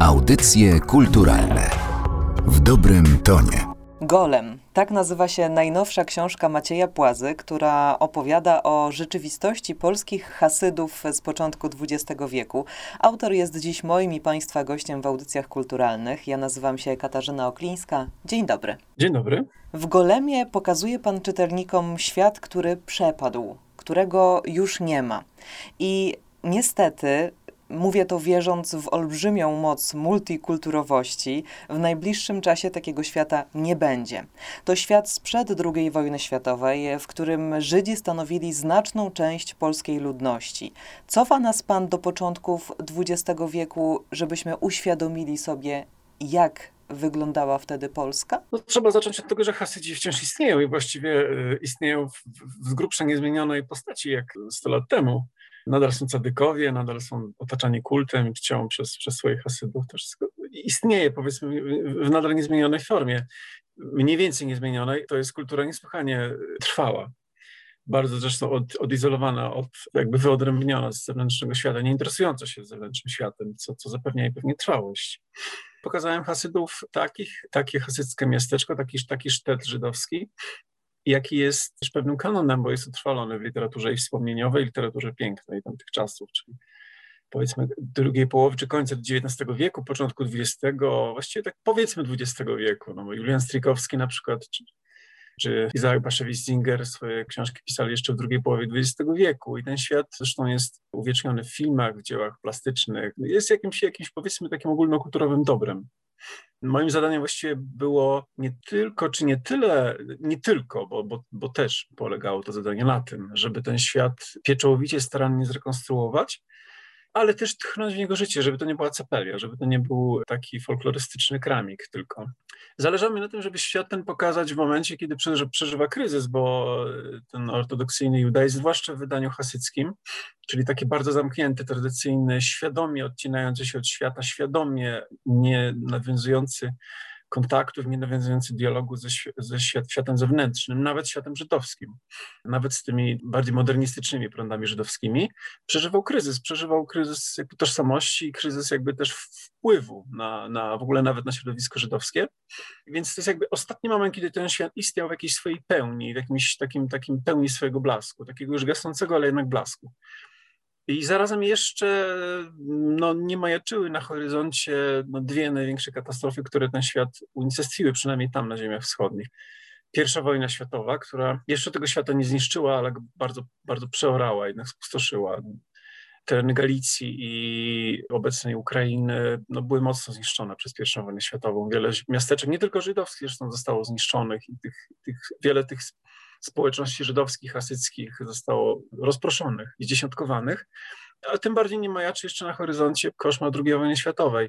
Audycje kulturalne w dobrym tonie. Golem. Tak nazywa się najnowsza książka Macieja Płazy, która opowiada o rzeczywistości polskich hasydów z początku XX wieku. Autor jest dziś moim i Państwa gościem w audycjach kulturalnych. Ja nazywam się Katarzyna Oklińska. Dzień dobry. Dzień dobry. W Golemie pokazuje Pan czytelnikom świat, który przepadł, którego już nie ma. I niestety Mówię to wierząc w olbrzymią moc multikulturowości. W najbliższym czasie takiego świata nie będzie. To świat sprzed II wojny światowej, w którym Żydzi stanowili znaczną część polskiej ludności. Cofa nas Pan do początków XX wieku, żebyśmy uświadomili sobie, jak wyglądała wtedy Polska? No, trzeba zacząć od tego, że Hasydzi wciąż istnieją i właściwie e, istnieją w, w z grubsza niezmienionej postaci jak 100 lat temu nadal są cadykowie, nadal są otaczani kultem i czcią przez, przez swoich hasydów. To wszystko istnieje, powiedzmy, w nadal niezmienionej formie. Mniej więcej niezmienionej, to jest kultura niesłychanie trwała. Bardzo zresztą od, odizolowana, od, jakby wyodrębniona z zewnętrznego świata, nie interesująca się zewnętrznym światem, co, co zapewnia jej pewnie trwałość. Pokazałem hasydów takich, takie hasyckie miasteczko, taki, taki sztet żydowski, jaki jest też pewnym kanonem, bo jest utrwalony w literaturze i wspomnieniowej, i literaturze pięknej tamtych czasów, czyli powiedzmy drugiej połowy czy końca XIX wieku, początku XX, właściwie tak powiedzmy XX wieku. No, Julian Strykowski na przykład, czy, czy Isaac Bashevis-Singer swoje książki pisali jeszcze w drugiej połowie XX wieku i ten świat zresztą jest uwieczniony w filmach, w dziełach plastycznych, jest jakimś, jakimś powiedzmy takim ogólnokulturowym dobrem. Moim zadaniem właściwie było nie tylko, czy nie tyle, nie tylko, bo, bo, bo też polegało to zadanie na tym, żeby ten świat pieczołowicie, starannie zrekonstruować, ale też tchnąć w niego życie, żeby to nie była cepelia, żeby to nie był taki folklorystyczny kramik tylko. Zależało mi na tym, żeby świat ten pokazać w momencie, kiedy przeżywa kryzys, bo ten ortodoksyjny judaizm, zwłaszcza w wydaniu hasyckim, czyli taki bardzo zamknięty, tradycyjny, świadomie odcinający się od świata, świadomie nie nawiązujący kontaktów, nie nawiązujący dialogu ze, ze świat, światem zewnętrznym, nawet światem żydowskim, nawet z tymi bardziej modernistycznymi prądami żydowskimi, przeżywał kryzys, przeżywał kryzys jakby tożsamości i kryzys jakby też wpływu na, na w ogóle nawet na środowisko żydowskie. Więc to jest jakby ostatni moment, kiedy ten świat istniał w jakiejś swojej pełni, w jakimś takim, takim pełni swojego blasku, takiego już gasnącego, ale jednak blasku. I zarazem jeszcze no, nie majaczyły na horyzoncie no, dwie największe katastrofy, które ten świat unicestwiły, przynajmniej tam na ziemiach wschodnich. Pierwsza wojna światowa, która jeszcze tego świata nie zniszczyła, ale bardzo, bardzo przeorała, jednak spustoszyła. Tereny Galicji i obecnej Ukrainy no, były mocno zniszczone przez pierwszą wojnę światową. Wiele miasteczek, nie tylko żydowskich, zresztą zostało zniszczonych i tych, tych, wiele tych społeczności żydowskich, hasyckich zostało rozproszonych i dziesiątkowanych, a tym bardziej nie majaczy jeszcze na horyzoncie koszmar II wojny światowej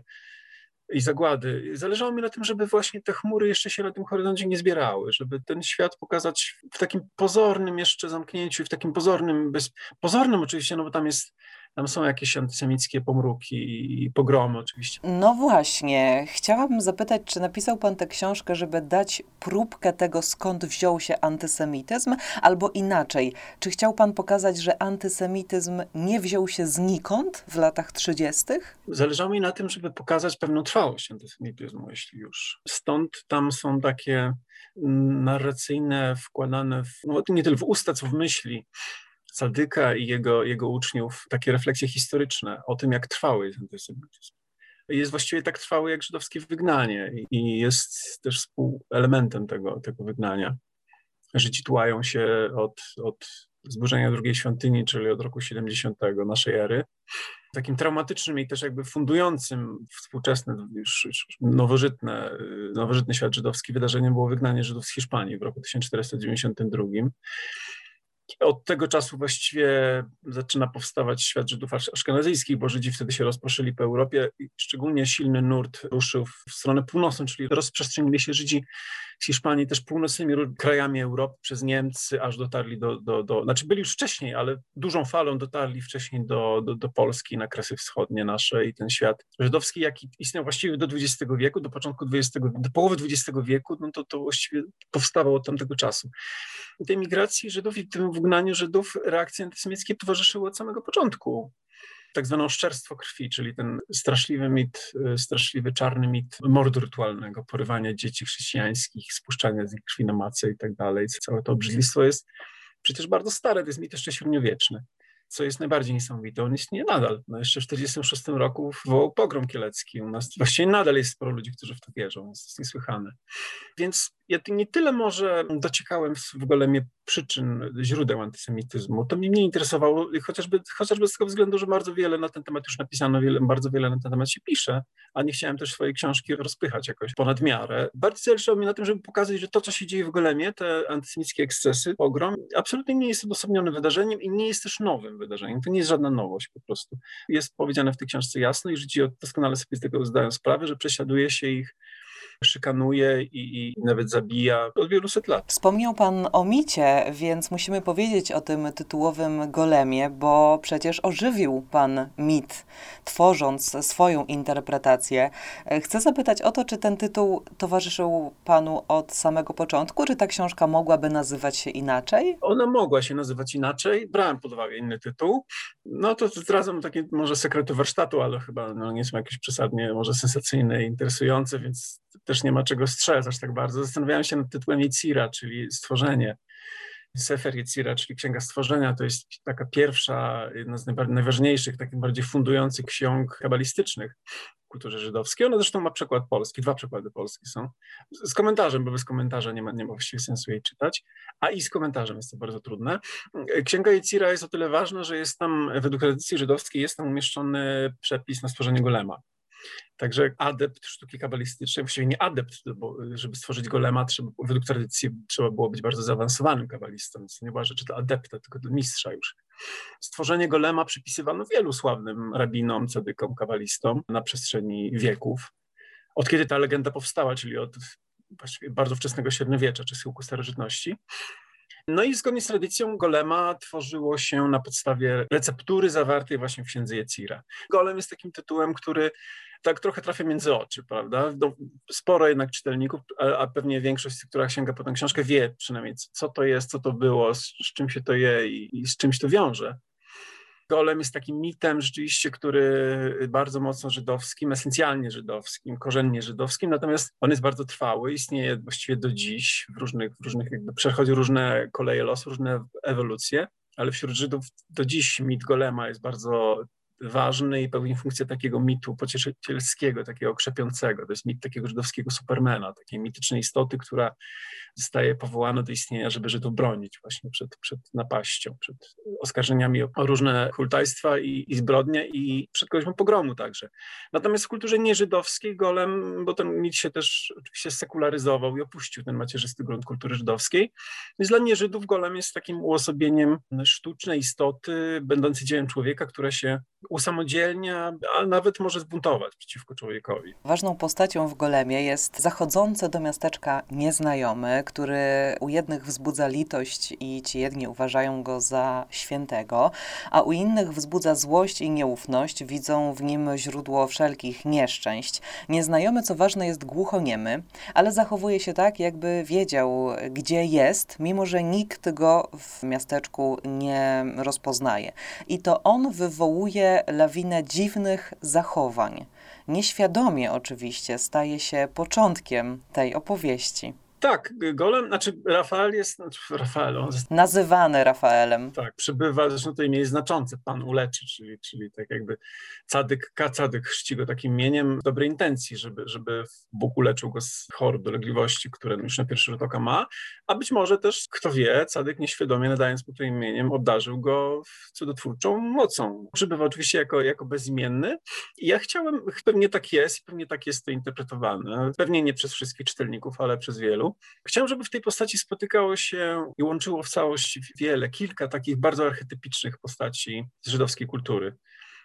i zagłady. Zależało mi na tym, żeby właśnie te chmury jeszcze się na tym horyzoncie nie zbierały, żeby ten świat pokazać w takim pozornym jeszcze zamknięciu, w takim pozornym, bez, pozornym oczywiście, no bo tam jest tam są jakieś antysemickie pomruki i pogromy oczywiście. No właśnie, chciałabym zapytać, czy napisał pan tę książkę, żeby dać próbkę tego, skąd wziął się antysemityzm, albo inaczej, czy chciał pan pokazać, że antysemityzm nie wziął się znikąd w latach 30.? Zależało mi na tym, żeby pokazać pewną trwałość antysemityzmu, jeśli już. Stąd tam są takie narracyjne, wkładane w, no, nie tylko w usta, co w myśli, Sadyka i jego, jego uczniów takie refleksje historyczne o tym, jak trwały jest antysemityzm. Jest właściwie tak trwały jak żydowskie wygnanie i jest też współelementem tego, tego wygnania. Żydzi tułają się od, od zburzenia drugiej świątyni, czyli od roku 70 naszej ery. Takim traumatycznym i też jakby fundującym współczesny, już, już nowożytne, nowożytny świat żydowski wydarzeniem było wygnanie Żydów z Hiszpanii w roku 1492 od tego czasu właściwie zaczyna powstawać świat Żydów aszkenazyjskich, bo Żydzi wtedy się rozproszyli po Europie szczególnie silny nurt ruszył w stronę północną, czyli rozprzestrzenili się Żydzi z Hiszpanii też północnymi krajami Europy przez Niemcy, aż dotarli do, do, do znaczy byli już wcześniej, ale dużą falą dotarli wcześniej do, do, do Polski, na Kresy Wschodnie nasze i ten świat żydowski, jaki istniał właściwie do XX wieku, do początku XX, do połowy XX wieku, no to, to właściwie powstawał od tamtego czasu. I tej migracji Żydów i tym wygnaniu Żydów reakcje antysemickie towarzyszyły od samego początku tak zwane oszczerstwo krwi, czyli ten straszliwy mit, straszliwy czarny mit mordu rytualnego, porywania dzieci chrześcijańskich, spuszczania z nich krwi na macę i tak dalej. Całe to obrzydlistwo jest przecież bardzo stare, to jest mit jeszcze średniowieczny co jest najbardziej niesamowite, on istnieje nadal. No jeszcze w 1946 roku wywołał pogrom kielecki. U nas właściwie nadal jest sporo ludzi, którzy w to wierzą, jest niesłychane. Więc ja nie tyle może dociekałem w Golemie przyczyn, źródeł antysemityzmu, to mnie nie interesowało, chociażby, chociażby z tego względu, że bardzo wiele na ten temat już napisano, wiele, bardzo wiele na ten temat się pisze, a nie chciałem też swojej książki rozpychać jakoś ponad miarę. Bardziej zależało mi na tym, żeby pokazać, że to, co się dzieje w Golemie, te antysemickie ekscesy, pogrom, absolutnie nie jest odosobnionym wydarzeniem i nie jest też nowym wydarzeniem. To nie jest żadna nowość po prostu. Jest powiedziane w tej książce jasno i Żydzi doskonale sobie z tego zdają sprawę, że prześladuje się ich szykanuje i, i nawet zabija od wielu set lat. Wspomniał Pan o micie, więc musimy powiedzieć o tym tytułowym golemie, bo przecież ożywił Pan mit, tworząc swoją interpretację. Chcę zapytać o to, czy ten tytuł towarzyszył Panu od samego początku, czy ta książka mogłaby nazywać się inaczej? Ona mogła się nazywać inaczej. Brałem pod uwagę inny tytuł. No to zdradzam takie może sekrety warsztatu, ale chyba no, nie są jakieś przesadnie może sensacyjne i interesujące, więc też nie ma czego strzec aż tak bardzo. Zastanawiałem się nad tytułem Yecira, czyli stworzenie. Sefer Yecira, czyli Księga Stworzenia, to jest taka pierwsza, jedna z najważniejszych, takich bardziej fundujących ksiąg kabalistycznych w kulturze żydowskiej. Ona zresztą ma przekład polski, dwa przekłady polskie są. Z komentarzem, bo bez komentarza nie ma, nie ma właściwie sensu jej czytać, a i z komentarzem jest to bardzo trudne. Księga Yecira jest o tyle ważna, że jest tam, według tradycji żydowskiej, jest tam umieszczony przepis na stworzenie golema. Także adept sztuki kabalistycznej, właściwie nie adept, bo żeby stworzyć golema, trzeba, według tradycji trzeba było być bardzo zaawansowanym kabalistą, więc nie była rzecz do adepta, tylko do mistrza już. Stworzenie golema przypisywano wielu sławnym rabinom, cedykom, kabalistom na przestrzeni wieków. Od kiedy ta legenda powstała, czyli od bardzo wczesnego średniowiecza czy schyłku starożytności. No i zgodnie z tradycją golema tworzyło się na podstawie receptury zawartej właśnie w księdze Jecira. Golem jest takim tytułem, który tak trochę trafia między oczy, prawda? No, sporo jednak czytelników, a, a, pewnie większość, która sięga po tę książkę, wie przynajmniej, co to jest, co to było, z, z czym się to je i, i z czymś to wiąże. Golem jest takim mitem rzeczywiście, który bardzo mocno żydowskim, esencjalnie żydowskim, korzennie żydowskim, natomiast on jest bardzo trwały, istnieje właściwie do dziś, w różnych, w różnych jakby przechodzi różne koleje losu, różne ewolucje, ale wśród Żydów do dziś mit Golema jest bardzo ważny i pełni funkcję takiego mitu pocieszycielskiego, takiego krzepiącego. To jest mit takiego żydowskiego supermana, takiej mitycznej istoty, która zostaje powołana do istnienia, żeby Żydów bronić właśnie przed, przed napaścią, przed oskarżeniami o różne hultajstwa i, i zbrodnie i przed groźbą pogromu także. Natomiast w kulturze nieżydowskiej golem, bo ten mit się też oczywiście sekularyzował i opuścił ten macierzysty grunt kultury żydowskiej, więc dla nieżydów golem jest takim uosobieniem sztucznej istoty, będącej dziełem człowieka, która się usamodzielnia, a nawet może zbuntować przeciwko człowiekowi. Ważną postacią w Golemie jest zachodzący do miasteczka nieznajomy, który u jednych wzbudza litość i ci jedni uważają go za świętego, a u innych wzbudza złość i nieufność, widzą w nim źródło wszelkich nieszczęść. Nieznajomy, co ważne, jest głuchoniemy, ale zachowuje się tak, jakby wiedział, gdzie jest, mimo że nikt go w miasteczku nie rozpoznaje. I to on wywołuje lawinę dziwnych zachowań. Nieświadomie oczywiście staje się początkiem tej opowieści. Tak, Golem, znaczy Rafael jest, znaczy Rafael, on jest, Nazywany Rafaelem. Tak, przybywa, zresztą to imię jest znaczące, Pan uleczy, czyli, czyli tak jakby cadyk, kacadyk chrzci go takim imieniem dobrej intencji, żeby, żeby Bóg uleczył go z chorób, dolegliwości, które już na pierwszy rzut oka ma, a być może też, kto wie, cadyk nieświadomie nadając mu to imieniem, obdarzył go cudotwórczą mocą. Przybywa oczywiście jako, jako bezimienny i ja chciałem, pewnie tak jest, pewnie tak jest to interpretowane, pewnie nie przez wszystkich czytelników, ale przez wielu, Chciałem, żeby w tej postaci spotykało się i łączyło w całość wiele, kilka takich bardzo archetypicznych postaci z żydowskiej kultury.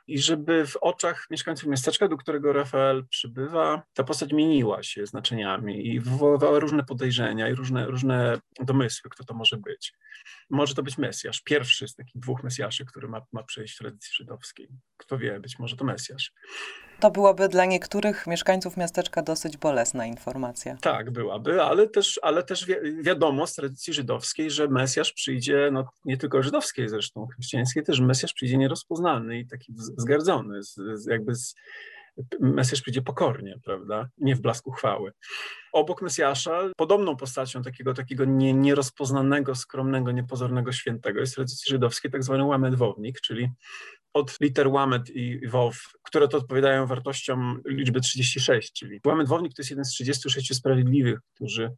I żeby w oczach mieszkańców miasteczka, do którego Rafael przybywa, ta postać mieniła się znaczeniami i wywoływała różne podejrzenia i różne, różne domysły, kto to może być. Może to być Mesjasz, pierwszy z takich dwóch Mesjaszy, który ma, ma przejść w tradycji żydowskiej. Kto wie, być może to Mesjasz. To byłaby dla niektórych mieszkańców miasteczka dosyć bolesna informacja. Tak, byłaby, ale też, ale też wi wiadomo z tradycji żydowskiej, że Mesjasz przyjdzie, no nie tylko żydowskiej zresztą, chrześcijańskiej też, Mesjasz przyjdzie nierozpoznany i taki wzgardzony, z, z, jakby z, Mesjasz przyjdzie pokornie, prawda? Nie w blasku chwały. Obok Mesjasza, podobną postacią takiego, takiego nie, nierozpoznanego, skromnego, niepozornego świętego jest w tradycji żydowskiej tak zwany łamedwownik, czyli od liter łamet i wow, które to odpowiadają wartościom liczby 36, czyli łamedwownik to jest jeden z 36 sprawiedliwych, którzy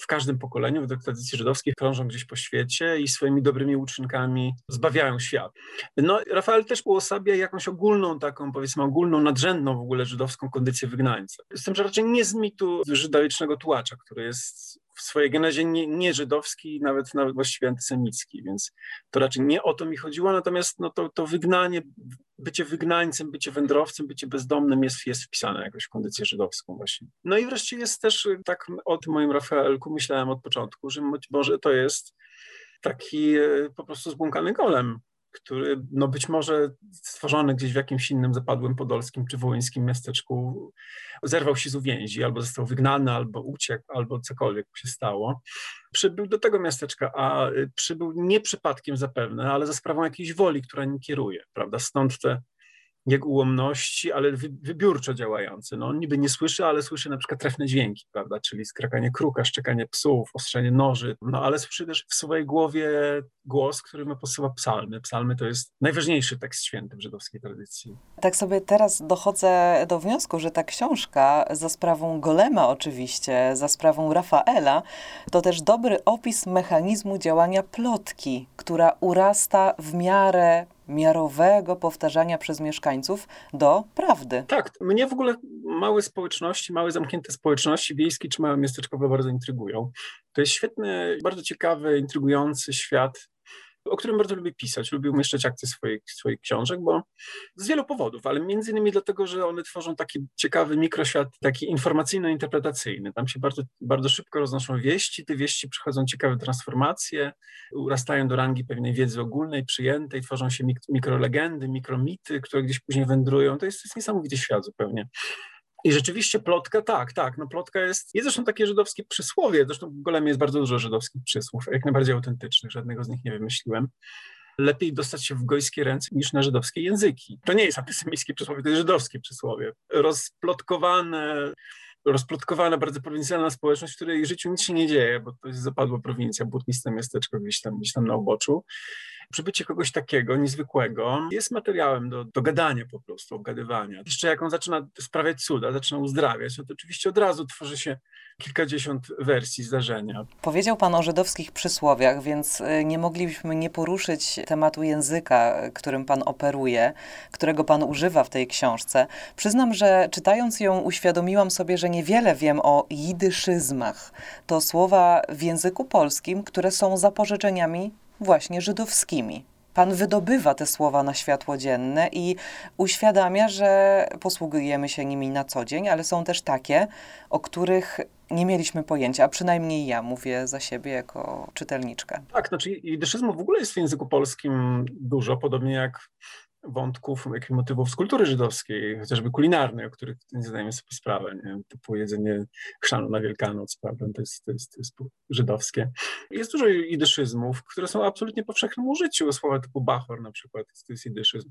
w każdym pokoleniu, według tradycji żydowskiej, krążą gdzieś po świecie i swoimi dobrymi uczynkami zbawiają świat. No, Rafael też uosabia jakąś ogólną, taką powiedzmy ogólną, nadrzędną w ogóle żydowską kondycję wygnańca. Z tym, że raczej nie z mitu żydowicznego tułacza, który jest w swojej genezie nie, nie żydowski, nawet, nawet właściwie antysemicki, więc to raczej nie o to mi chodziło, natomiast no to, to wygnanie, bycie wygnańcem, bycie wędrowcem, bycie bezdomnym jest, jest wpisane jakoś w kondycję żydowską właśnie. No i wreszcie jest też, tak o tym moim Rafaelku myślałem od początku, że być może to jest taki e, po prostu zbłąkany golem, który no być może stworzony gdzieś w jakimś innym zapadłym podolskim czy wołyńskim miasteczku zerwał się z uwięzi, albo został wygnany, albo uciekł, albo cokolwiek się stało. Przybył do tego miasteczka, a y, przybył nie przypadkiem zapewne, ale za sprawą jakiejś woli, która nim kieruje, prawda? Stąd te jego ułomności, ale wybiórczo działający. No, on niby nie słyszy, ale słyszy na przykład trefne dźwięki, prawda, czyli skrakanie kruka, szczekanie psów, ostrzenie noży, no ale słyszy też w swojej głowie głos, który ma posyła psalmy. Psalmy to jest najważniejszy tekst święty w żydowskiej tradycji. Tak sobie teraz dochodzę do wniosku, że ta książka za sprawą Golema oczywiście, za sprawą Rafaela, to też dobry opis mechanizmu działania plotki, która urasta w miarę miarowego powtarzania przez mieszkańców do prawdy. Tak, mnie w ogóle małe społeczności, małe zamknięte społeczności wiejskie czy małe miasteczkowe bardzo intrygują. To jest świetny, bardzo ciekawy, intrygujący świat o którym bardzo lubię pisać. Lubię umieszczać akcje swoich, swoich książek, bo z wielu powodów, ale między innymi dlatego, że one tworzą taki ciekawy mikroświat, taki informacyjno-interpretacyjny. Tam się bardzo, bardzo szybko roznoszą wieści, te wieści przechodzą ciekawe transformacje, urastają do rangi pewnej wiedzy ogólnej, przyjętej, tworzą się mik mikrolegendy, mikromity, które gdzieś później wędrują. To jest, to jest niesamowity świat zupełnie. I rzeczywiście plotka, tak, tak, no plotka jest, jest zresztą takie żydowskie przysłowie, zresztą w Golemie jest bardzo dużo żydowskich przysłów, jak najbardziej autentycznych, żadnego z nich nie wymyśliłem. Lepiej dostać się w gojskie ręce niż na żydowskie języki. To nie jest antysemickie przysłowie, to jest żydowskie przysłowie. Rozplotkowane, rozplotkowana, bardzo prowincjalna społeczność, w której życiu nic się nie dzieje, bo to jest zapadła prowincja, błotniste miasteczko gdzieś tam, gdzieś tam na uboczu przybycie kogoś takiego niezwykłego jest materiałem do, do gadania po prostu, obgadywania. Jeszcze jak on zaczyna sprawiać cuda, zaczyna uzdrawiać, no to oczywiście od razu tworzy się kilkadziesiąt wersji zdarzenia. Powiedział Pan o żydowskich przysłowiach, więc y, nie moglibyśmy nie poruszyć tematu języka, którym Pan operuje, którego Pan używa w tej książce. Przyznam, że czytając ją uświadomiłam sobie, że niewiele wiem o jidyszyzmach. To słowa w języku polskim, które są zapożyczeniami właśnie żydowskimi. Pan wydobywa te słowa na światło dzienne i uświadamia, że posługujemy się nimi na co dzień, ale są też takie, o których nie mieliśmy pojęcia, a przynajmniej ja mówię za siebie jako czytelniczka. Tak, znaczy jidyszyzmu w ogóle jest w języku polskim dużo, podobnie jak wątków, jakich motywów z kultury żydowskiej, chociażby kulinarnej, o których nie zdajemy sobie sprawę, nie? typu jedzenie chrzanu na Wielkanoc, prawda? To, jest, to, jest, to jest żydowskie. Jest dużo jidyszyzmów, które są absolutnie powszechnym użyciu, słowa typu bachor na przykład, to jest jidyszyzm,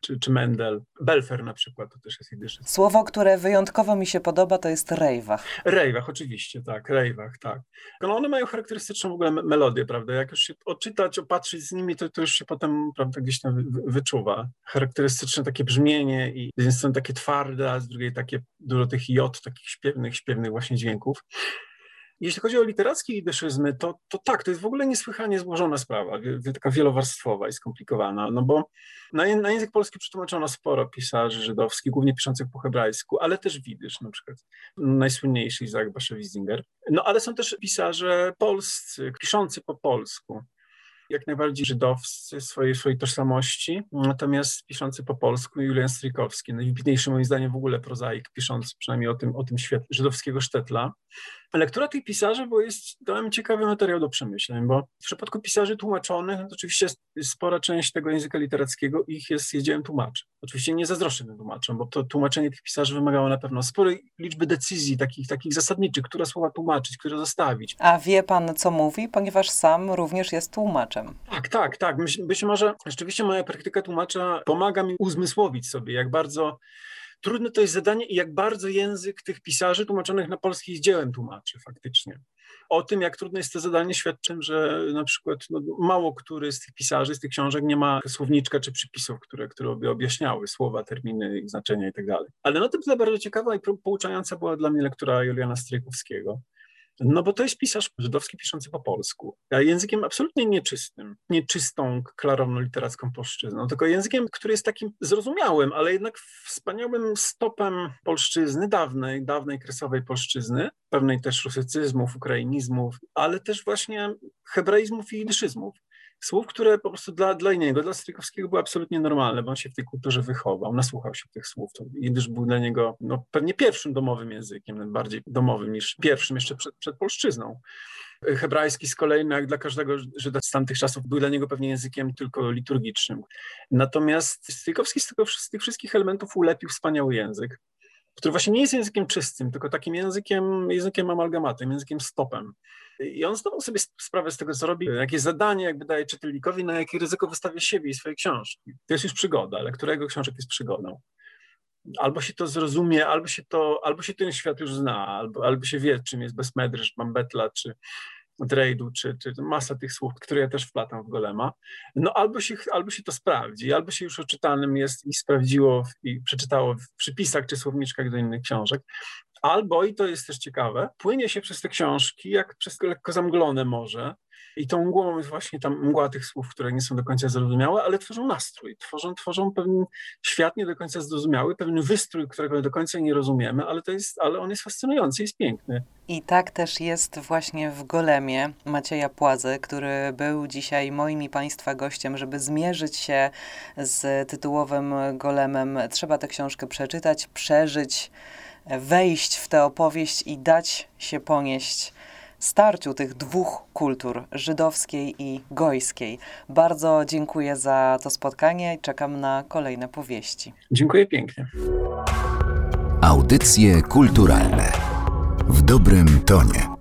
czy, czy Mendel, Belfer na przykład, to też jest jidyszyzm. Słowo, które wyjątkowo mi się podoba, to jest rejwach. Rejwach, oczywiście, tak, rejwach, tak. No one mają charakterystyczną w ogóle melodię, prawda? Jak już się odczytać, opatrzyć z nimi, to, to już się potem, prawda, gdzieś tam wyczuwa charakterystyczne takie brzmienie i z jednej strony takie twarde, a z drugiej takie dużo tych jod, takich śpiewnych, śpiewnych właśnie dźwięków. Jeśli chodzi o literackie idyszyzmy, to, to tak, to jest w ogóle niesłychanie złożona sprawa, taka wielowarstwowa i skomplikowana, no bo na, na język polski przetłumaczono sporo pisarzy żydowskich, głównie piszących po hebrajsku, ale też widysz na przykład, najsłynniejszy Isaac Bashevis-Singer. No ale są też pisarze polscy, piszący po polsku jak najbardziej żydowscy swojej, swojej tożsamości, natomiast piszący po polsku Julian Strykowski, najwybitniejszy moim zdaniem w ogóle prozaik, piszący przynajmniej o tym, o tym świecie żydowskiego sztetla, lektura tych pisarzy, bo jest dałem ciekawy materiał do przemyśleń, bo w przypadku pisarzy tłumaczonych, no to oczywiście spora część tego języka literackiego ich jest, jest dziełem tłumaczy. Oczywiście nie zazdroszczę tym tłumaczom, bo to tłumaczenie tych pisarzy wymagało na pewno sporej liczby decyzji, takich, takich zasadniczych, które słowa tłumaczyć, które zostawić. A wie pan, co mówi, ponieważ sam również jest tłumaczem. Tak, tak, tak. Być może rzeczywiście moja praktyka tłumacza pomaga mi uzmysłowić sobie, jak bardzo trudne to jest zadanie i jak bardzo język tych pisarzy tłumaczonych na polski jest dziełem tłumaczy faktycznie. O tym, jak trudne jest to zadanie, świadczy, że na przykład no, mało który z tych pisarzy, z tych książek nie ma słowniczka czy przypisów, które, które by objaśniały słowa, terminy, znaczenia i tak. Ale no to bardzo ciekawa i pouczająca była dla mnie lektura Juliana Strykowskiego. No bo to jest pisarz żydowski piszący po polsku, a językiem absolutnie nieczystym, nieczystą, klarowną literacką polszczyzną, tylko językiem, który jest takim zrozumiałym, ale jednak wspaniałym stopem polszczyzny, dawnej, dawnej kresowej polszczyzny, pewnej też rusycyzmów, ukrainizmów, ale też właśnie hebraizmów i jidyszyzmów słów, które po prostu dla, dla niego, dla Strykowskiego były absolutnie normalne, bo on się w tej kulturze wychował, nasłuchał się tych słów. To jidysz był dla niego no, pewnie pierwszym domowym językiem, bardziej domowym niż pierwszym jeszcze przed, przed polszczyzną. Hebrajski z kolei, no jak dla każdego Żyda z tamtych czasów, był dla niego pewnie językiem tylko liturgicznym. Natomiast Strykowski z, tego, z tych wszystkich elementów ulepił wspaniały język, który właśnie nie jest językiem czystym, tylko takim językiem, językiem amalgamatem, językiem stopem. I on zdawał sobie sprawę z tego, co robi, jakie zadanie jakby daje czytelnikowi, na jakie ryzyko wystawia siebie i swoje książki. To jest już przygoda, ale którego książek jest przygodą? Albo się to zrozumie, albo się, to, albo się ten świat już zna, albo, albo się wie, czym jest Besmedrysz, Bambetla, czy, Drejdu, czy, czy masa tych słów, które ja też wplatam w Golema, no albo się, albo się to sprawdzi, albo się już oczytanym jest i sprawdziło i przeczytało w przypisach czy słowniczkach do innych książek, albo, i to jest też ciekawe, płynie się przez te książki jak przez lekko zamglone morze, i tą mgłą jest właśnie tam mgła tych słów, które nie są do końca zrozumiałe, ale tworzą nastrój, tworzą, tworzą pewien świat nie do końca zrozumiały, pewien wystrój, którego do końca nie rozumiemy, ale, to jest, ale on jest fascynujący, jest piękny. I tak też jest właśnie w Golemie Macieja Płazy, który był dzisiaj moim i Państwa gościem, żeby zmierzyć się z tytułowym Golemem. Trzeba tę książkę przeczytać, przeżyć, wejść w tę opowieść i dać się ponieść starciu tych dwóch kultur, żydowskiej i gojskiej. Bardzo dziękuję za to spotkanie i czekam na kolejne powieści. Dziękuję pięknie. Audycje kulturalne w dobrym tonie.